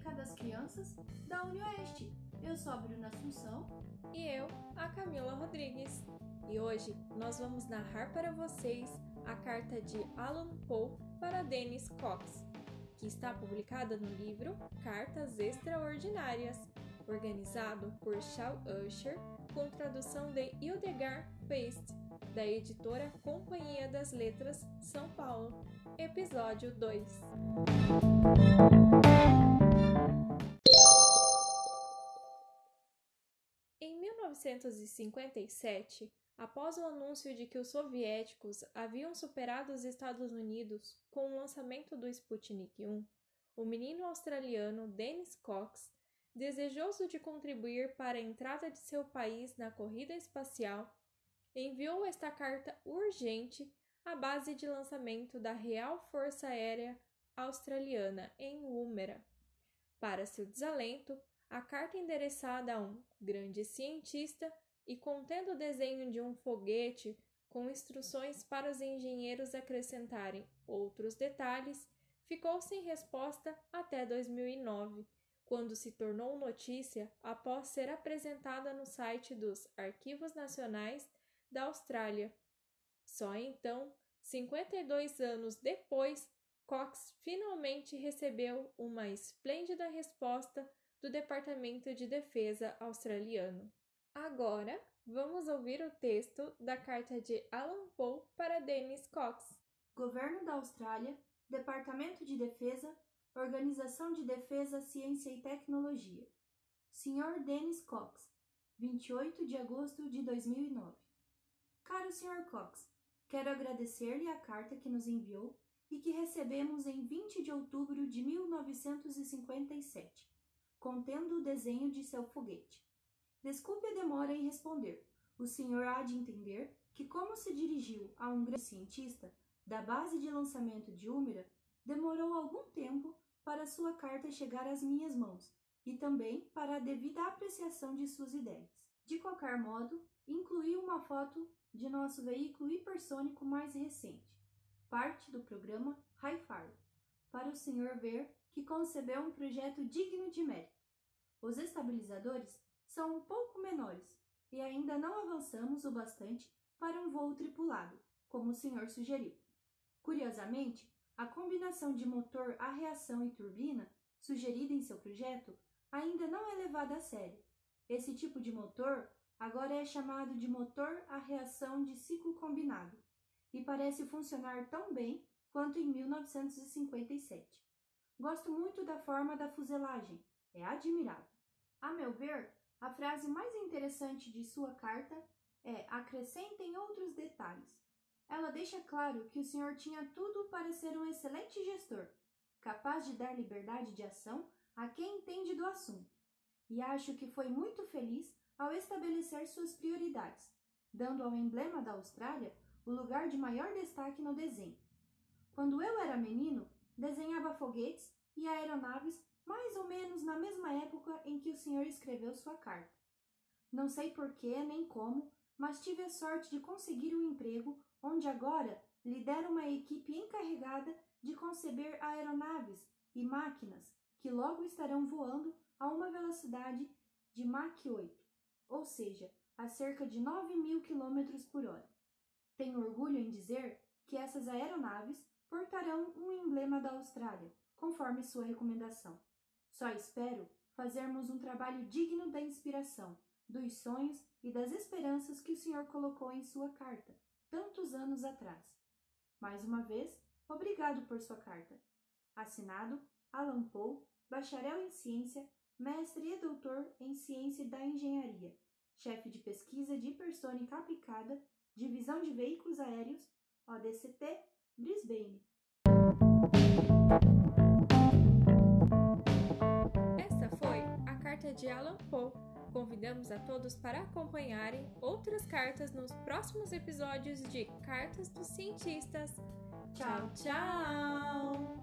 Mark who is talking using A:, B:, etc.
A: Acadêmica das Crianças da UniOeste. Eu sou a Bruna Assunção.
B: E eu, a Camila Rodrigues. E hoje nós vamos narrar para vocês a carta de Alan Poe para Dennis Cox, que está publicada no livro Cartas Extraordinárias, organizado por Shaw Usher, com tradução de Hildegard Feist, da editora Companhia das Letras, São Paulo. Episódio 2 1957, após o anúncio de que os soviéticos haviam superado os Estados Unidos com o lançamento do Sputnik 1, o menino australiano Dennis Cox, desejoso de contribuir para a entrada de seu país na corrida espacial, enviou esta carta urgente à base de lançamento da Real Força Aérea Australiana em Woomera. Para seu desalento, a carta endereçada a um grande cientista e contendo o desenho de um foguete com instruções para os engenheiros acrescentarem outros detalhes, ficou sem resposta até 2009, quando se tornou notícia após ser apresentada no site dos Arquivos Nacionais da Austrália. Só então, 52 anos depois, Cox finalmente recebeu uma esplêndida resposta do Departamento de Defesa australiano. Agora, vamos ouvir o texto da carta de Alan Poe para Dennis Cox.
A: Governo da Austrália, Departamento de Defesa, Organização de Defesa, Ciência e Tecnologia. Sr. Dennis Cox, 28 de agosto de 2009. Caro Sr. Cox, quero agradecer-lhe a carta que nos enviou e que recebemos em 20 de outubro de 1957, contendo o desenho de seu foguete. Desculpe a demora em responder. O senhor há de entender que, como se dirigiu a um grande cientista da base de lançamento de Úmera, demorou algum tempo para sua carta chegar às minhas mãos e também para a devida apreciação de suas ideias. De qualquer modo, incluí uma foto de nosso veículo hipersônico mais recente, parte do programa Hi-Fire, para o senhor ver que concebeu um projeto digno de mérito. Os estabilizadores são um pouco menores e ainda não avançamos o bastante para um voo tripulado, como o senhor sugeriu. Curiosamente, a combinação de motor a reação e turbina, sugerida em seu projeto, ainda não é levada a sério. Esse tipo de motor agora é chamado de motor a reação de ciclo combinado e parece funcionar tão bem quanto em 1957. Gosto muito da forma da fuselagem, é admirável. A meu ver, a frase mais interessante de sua carta é acrescentem outros detalhes. Ela deixa claro que o senhor tinha tudo para ser um excelente gestor, capaz de dar liberdade de ação a quem entende do assunto. E acho que foi muito feliz ao estabelecer suas prioridades, dando ao emblema da Austrália o lugar de maior destaque no desenho. Quando eu era menino, desenhava foguetes e aeronaves mais ou menos na mesma época em que o senhor escreveu sua carta. Não sei porquê nem como, mas tive a sorte de conseguir um emprego onde agora lidero uma equipe encarregada de conceber aeronaves e máquinas que logo estarão voando a uma velocidade de Mach 8, ou seja, a cerca de 9 mil km por hora. Tenho orgulho em dizer que essas aeronaves portarão um emblema da Austrália, conforme sua recomendação. Só espero fazermos um trabalho digno da inspiração, dos sonhos e das esperanças que o Senhor colocou em sua carta, tantos anos atrás. Mais uma vez, obrigado por sua carta. Assinado Alan Poe, bacharel em ciência, mestre e doutor em ciência da engenharia, chefe de pesquisa de hipersônica aplicada, divisão de veículos aéreos, ODCT, Brisbane.
B: Esta foi a carta de Alan Poe. Convidamos a todos para acompanharem outras cartas nos próximos episódios de Cartas dos Cientistas. Tchau, tchau!